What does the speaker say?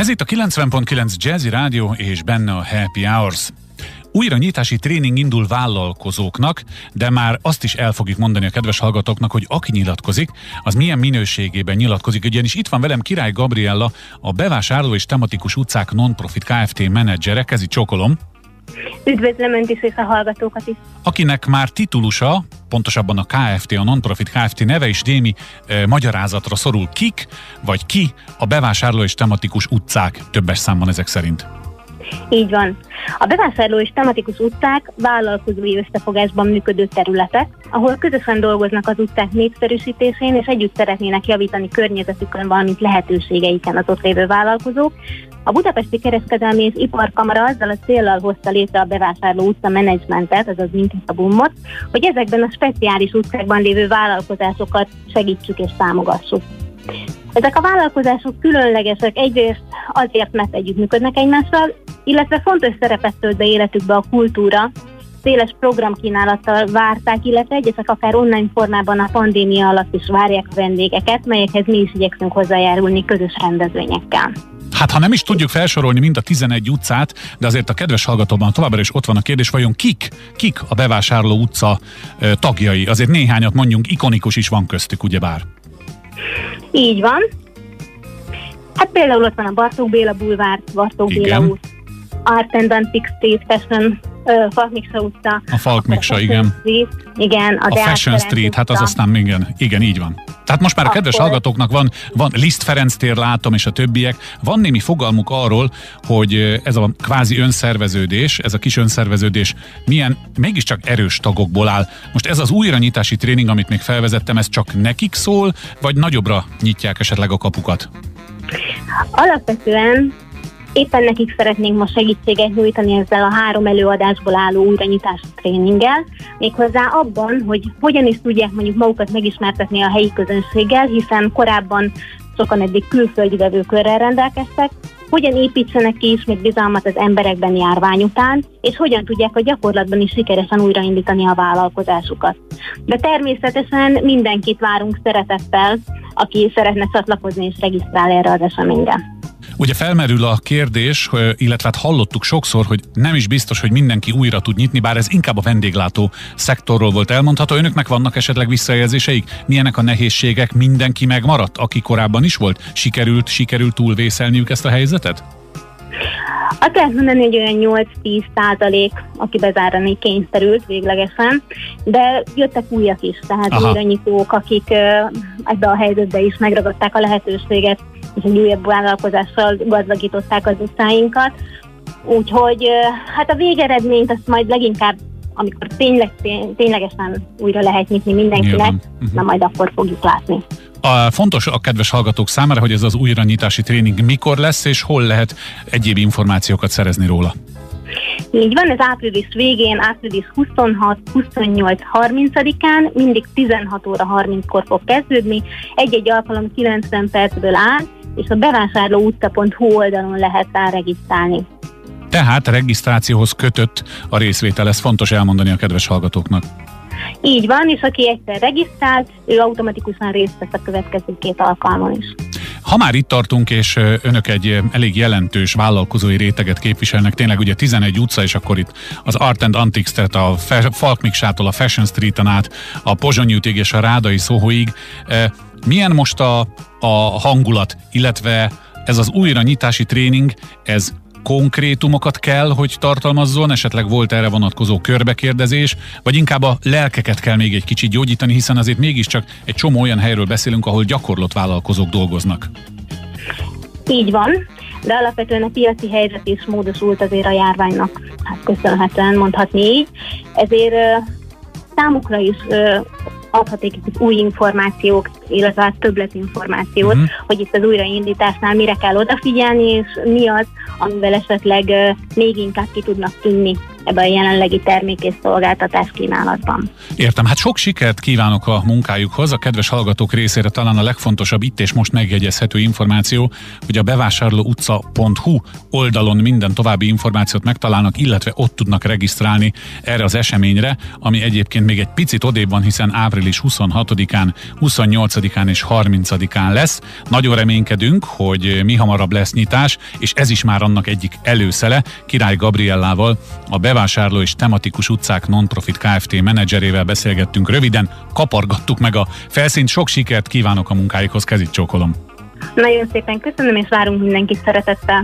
Ez itt a 90.9 Jazzy Rádió és benne a Happy Hours. Újra nyitási tréning indul vállalkozóknak, de már azt is el fogjuk mondani a kedves hallgatóknak, hogy aki nyilatkozik, az milyen minőségében nyilatkozik. Ugyanis itt van velem Király Gabriella, a bevásárló és tematikus utcák non-profit Kft. menedzsere, kezi csokolom. Üdvözlöm Önt is és a hallgatókat is. Akinek már titulusa, pontosabban a KFT, a non-profit KFT neve is némi e, magyarázatra szorul. Kik vagy ki a bevásárló és tematikus utcák többes számban ezek szerint? Így van. A bevásárló és tematikus utcák vállalkozói összefogásban működő területek, ahol közösen dolgoznak az utcák népszerűsítésén, és együtt szeretnének javítani környezetükön, valamint lehetőségeiken az ott lévő vállalkozók. A Budapesti Kereskedelmi és Iparkamara azzal a céllal hozta létre a bevásárló utca menedzsmentet, azaz minket a bummot, hogy ezekben a speciális utcákban lévő vállalkozásokat segítsük és támogassuk. Ezek a vállalkozások különlegesek egyrészt azért, mert együttműködnek egymással, illetve fontos szerepet tölt be életükbe a kultúra, széles programkínálattal várták, illetve egyesek akár online formában a pandémia alatt is várják a vendégeket, melyekhez mi is igyekszünk hozzájárulni közös rendezvényekkel. Hát ha nem is tudjuk felsorolni mind a 11 utcát, de azért a kedves hallgatóban továbbra is ott van a kérdés, vajon kik, kik a bevásárló utca tagjai? Azért néhányat mondjunk, ikonikus is van köztük, ugyebár. Így van. Hát például ott van a Bartók Béla bulvár, Bartók Béla út, Art and Antique Street Fashion Utca. A Falkmiksa, igen. Street, igen. A, a Fashion Street, hát az aztán igen, igen, így van. Tehát most már a kedves Akkor... hallgatóknak van, van Liszt Ferenc tér, látom, és a többiek. Van némi fogalmuk arról, hogy ez a kvázi önszerveződés, ez a kis önszerveződés milyen mégiscsak erős tagokból áll. Most ez az újranyitási tréning, amit még felvezettem, ez csak nekik szól, vagy nagyobbra nyitják esetleg a kapukat? Alapvetően Éppen nekik szeretnénk ma segítséget nyújtani ezzel a három előadásból álló újranyitási tréninggel, méghozzá abban, hogy hogyan is tudják mondjuk magukat megismertetni a helyi közönséggel, hiszen korábban sokan eddig külföldi vevőkörrel rendelkeztek, hogyan építsenek ki ismét bizalmat az emberekben járvány után, és hogyan tudják a gyakorlatban is sikeresen újraindítani a vállalkozásukat. De természetesen mindenkit várunk szeretettel, aki szeretne csatlakozni és regisztrál erre az eseményre. Ugye felmerül a kérdés, illetve hát hallottuk sokszor, hogy nem is biztos, hogy mindenki újra tud nyitni, bár ez inkább a vendéglátó szektorról volt elmondható. Önöknek vannak esetleg visszajelzéseik? Milyenek a nehézségek? Mindenki megmaradt, aki korábban is volt? Sikerült, sikerült túlvészelniük ezt a helyzetet? Azt lehet mondani, hogy olyan 8-10 százalék, aki bezárani kényszerült véglegesen, de jöttek újak is, tehát újra nyitók, akik ebbe a helyzetbe is megragadták a lehetőséget, és egy újabb vállalkozással gazdagították az utcáinkat. Úgyhogy hát a végeredményt azt majd leginkább amikor tényleg, ténylegesen újra lehet nyitni mindenkinek, uh-huh. na majd akkor fogjuk látni. A, fontos a kedves hallgatók számára, hogy ez az újranyitási tréning mikor lesz, és hol lehet egyéb információkat szerezni róla. Így van, ez április végén, április 26, 28, 30-án, mindig 16 óra 30-kor fog kezdődni, egy-egy alkalom 90 percből áll, és a bevásárló utca.hu oldalon lehet rá regisztrálni. Tehát a regisztrációhoz kötött a részvétel, ez fontos elmondani a kedves hallgatóknak. Így van, és aki egyszer regisztrált, ő automatikusan részt vesz a következő két alkalmon is. Ha már itt tartunk, és önök egy elég jelentős vállalkozói réteget képviselnek, tényleg ugye 11 utca, és akkor itt az Art and Antiques, tehát a Falkmiksától a Fashion Street-en át, a Pozsonyútig és a Rádai Szóhóig. Milyen most a, a hangulat, illetve ez az újranyitási tréning, ez konkrétumokat kell, hogy tartalmazzon, esetleg volt erre vonatkozó körbekérdezés, vagy inkább a lelkeket kell még egy kicsit gyógyítani, hiszen azért mégiscsak egy csomó olyan helyről beszélünk, ahol gyakorlott vállalkozók dolgoznak. Így van, de alapvetően a piaci helyzet is módosult azért a járványnak, hát köszönhetően mondhatni így. Ezért számukra is adhatik itt új információk, illetve hát többlet információt, uh-huh. hogy itt az újraindításnál mire kell odafigyelni, és mi az, amivel esetleg még inkább ki tudnak tűnni ebben a jelenlegi termék és szolgáltatás kínálatban. Értem, hát sok sikert kívánok a munkájukhoz. A kedves hallgatók részére talán a legfontosabb itt és most megjegyezhető információ, hogy a bevásárlóutca.hu oldalon minden további információt megtalálnak, illetve ott tudnak regisztrálni erre az eseményre, ami egyébként még egy picit odébb van, hiszen április 26-án, 28-án és 30-án lesz. Nagyon reménykedünk, hogy mi hamarabb lesz nyitás, és ez is már annak egyik előszele. Király Gabriellával, a bevásárló és tematikus utcák nonprofit Kft. menedzserével beszélgettünk röviden, kapargattuk meg a felszínt. Sok sikert kívánok a munkáikhoz, kezit csókolom. Nagyon szépen köszönöm, és várunk mindenkit szeretettel.